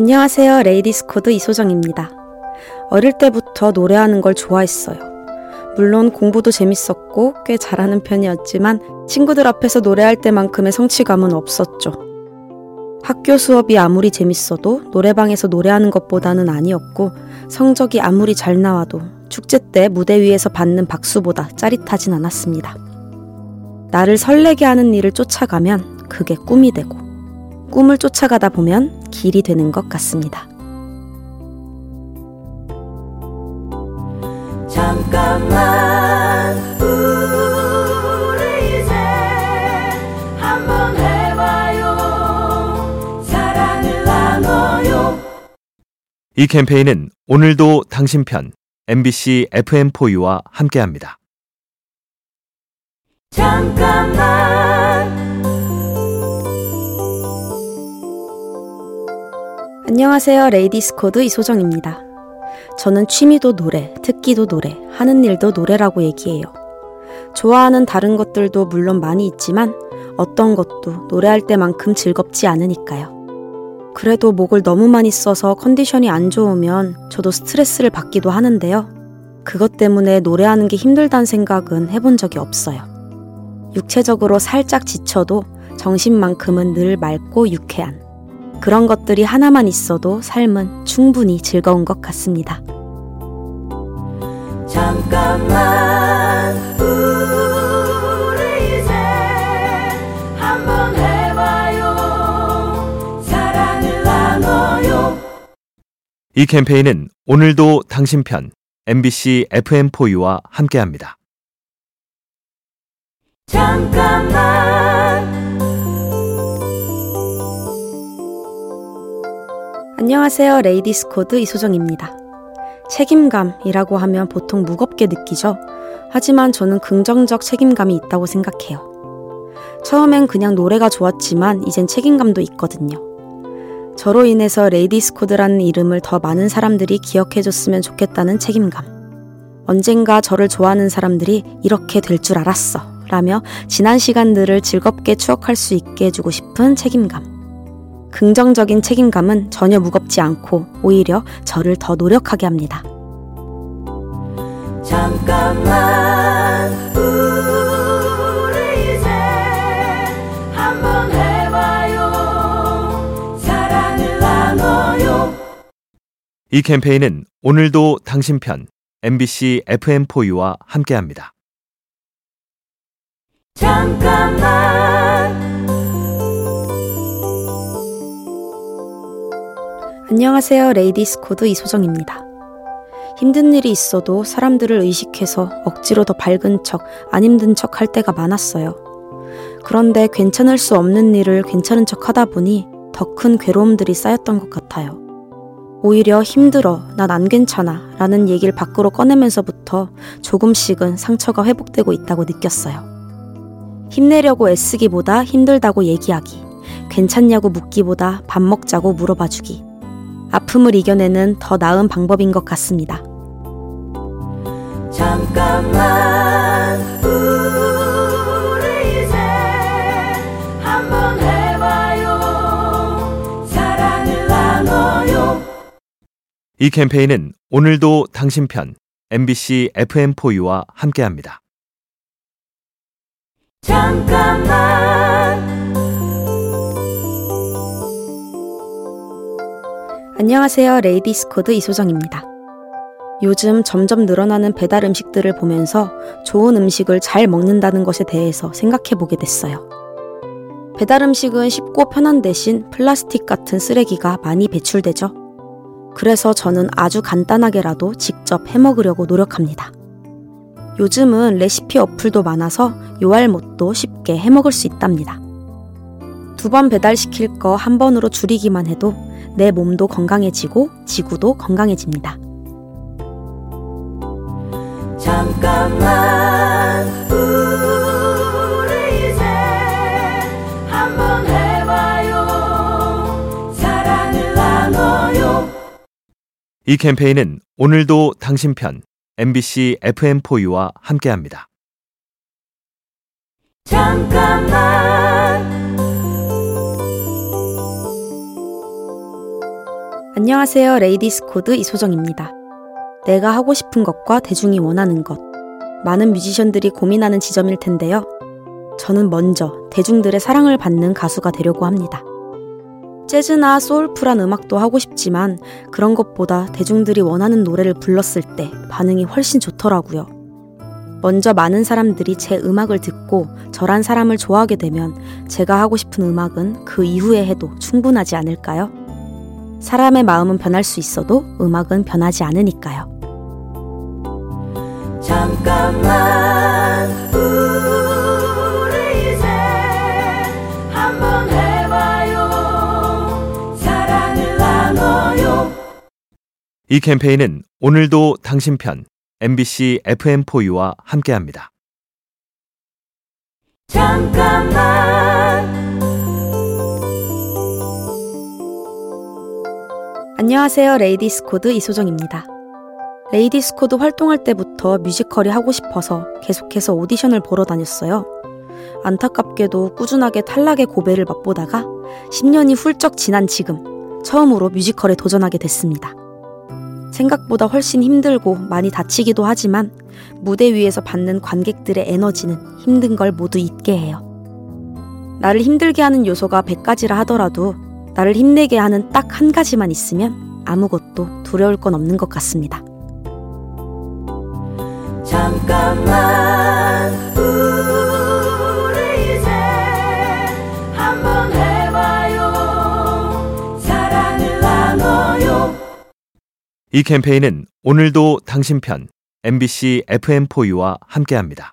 안녕하세요. Ladies' Code 이소정입니다. 어릴 때부터 노래하는 걸 좋아했어요. 물론 공부도 재밌었고 꽤 잘하는 편이었지만 친구들 앞에서 노래할 때만큼의 성취감은 없었죠. 학교 수업이 아무리 재밌어도 노래방에서 노래하는 것보다는 아니었고 성적이 아무리 잘 나와도 축제 때 무대 위에서 받는 박수보다 짜릿하진 않았습니다. 나를 설레게 하는 일을 쫓아가면 그게 꿈이 되고 꿈을 쫓아가다 보면 길이 되는 것 같습니다. 잠깐만 우리 이제 한번 해봐요 사랑을 나눠요 이 캠페인은 오늘도 당신 편 MBC FM4U와 함께합니다. 잠깐만 안녕하세요. Ladies' Code 이소정입니다. 저는 취미도 노래, 특기도 노래, 하는 일도 노래라고 얘기해요. 좋아하는 다른 것들도 물론 많이 있지만 어떤 것도 노래할 때만큼 즐겁지 않으니까요. 그래도 목을 너무 많이 써서 컨디션이 안 좋으면 저도 스트레스를 받기도 하는데요. 그것 때문에 노래하는 게 힘들다는 생각은 해본 적이 없어요. 육체적으로 살짝 지쳐도 정신만큼은 늘 맑고 유쾌한 그런 것들이 하나만 있어도 삶은 충분히 즐거운 것 같습니다. 잠깐만 우리 이제 한번 해봐요 사랑을 나눠요 이 캠페인은 오늘도 당신 편 MBC FM4U와 함께합니다. 잠깐만 안녕하세요. Ladies' Code 이소정입니다. 책임감이라고 하면 보통 무겁게 느끼죠. 하지만 저는 긍정적 책임감이 있다고 생각해요. 처음엔 그냥 노래가 좋았지만 이젠 책임감도 있거든요. 저로 인해서 Ladies' Code라는 이름을 더 많은 사람들이 기억해줬으면 좋겠다는 책임감. 언젠가 저를 좋아하는 사람들이 이렇게 될 줄 알았어. 라며 지난 시간들을 즐겁게 추억할 수 있게 해주고 싶은 책임감. 긍정적인 책임감은 전혀 무겁지 않고 오히려 저를 더 노력하게 합니다. 잠깐만 우리 이제 한번 해봐요 사랑을 나눠요 이 캠페인은 오늘도 당신 편 MBC FM4U와 함께합니다. 잠깐만 안녕하세요. Ladies' Code 이소정입니다. 힘든 일이 있어도 사람들을 의식해서 억지로 더 밝은 척, 안 힘든 척 할 때가 많았어요. 그런데 괜찮을 수 없는 일을 괜찮은 척 하다 보니 더 큰 괴로움들이 쌓였던 것 같아요. 오히려 힘들어, 난 안 괜찮아 라는 얘기를 밖으로 꺼내면서부터 조금씩은 상처가 회복되고 있다고 느꼈어요. 힘내려고 애쓰기보다 힘들다고 얘기하기, 괜찮냐고 묻기보다 밥 먹자고 물어봐주기. 아픔을 이겨내는 더 나은 방법인 것 같습니다. 잠깐만 우리 이제 한번 해봐요 사랑을 나눠요 이 캠페인은 오늘도 당신 편 MBC FM4U와 함께합니다. 잠깐만 안녕하세요. Ladies' Code 이소정입니다. 요즘 점점 늘어나는 배달 음식들을 보면서 좋은 음식을 잘 먹는다는 것에 대해서 생각해 보게 됐어요. 배달 음식은 쉽고 편한 대신 플라스틱 같은 쓰레기가 많이 배출되죠. 그래서 저는 아주 간단하게라도 직접 해 먹으려고 노력합니다. 요즘은 레시피 어플도 많아서 요알못도 쉽게 해 먹을 수 있답니다. 두 번 배달시킬 거 한 번으로 줄이기만 해도 내 몸도 건강해지고 지구도 건강해집니다. 잠깐만 우리 이제 한번 해봐요 사랑을 나눠요 이 캠페인은 오늘도 당신 편 MBC FM4U와 함께합니다. 잠깐만 안녕하세요. Ladies' Code 이소정입니다. 내가 하고 싶은 것과 대중이 원하는 것. 많은 뮤지션들이 고민하는 지점일 텐데요. 저는 먼저 대중들의 사랑을 받는 가수가 되려고 합니다. 재즈나 soulful한 음악도 하고 싶지만 그런 것보다 대중들이 원하는 노래를 불렀을 때 반응이 훨씬 좋더라고요. 먼저 많은 사람들이 제 음악을 듣고 저란 사람을 좋아하게 되면 제가 하고 싶은 음악은 그 이후에 해도 충분하지 않을까요? 사람의 마음은 변할 수 있어도 음악은 변하지 않으니까요. 잠깐만 우리 이제 한번 해봐요 사랑을 나눠요 이 캠페인은 오늘도 당신 편 MBC FM4U와 함께합니다. 잠깐만 안녕하세요. Ladies' Code 이소정입니다. Ladies' Code 활동할 때부터 뮤지컬이 하고 싶어서 계속해서 오디션을 보러 다녔어요. 안타깝게도 꾸준하게 탈락의 고배를 맛보다가 10년이 훌쩍 지난 지금 처음으로 뮤지컬에 도전하게 됐습니다. 생각보다 훨씬 힘들고 많이 다치기도 하지만 무대 위에서 받는 관객들의 에너지는 힘든 걸 모두 잊게 해요. 나를 힘들게 하는 요소가 100가지라 하더라도 나를 힘내게 하는 딱 한 가지만 있으면 아무것도 두려울 건 없는 것 같습니다. 잠깐만 우리 이제 한번 해봐요 사랑을 나눠요 이 캠페인은 오늘도 당신 편 MBC FM4U와 함께합니다.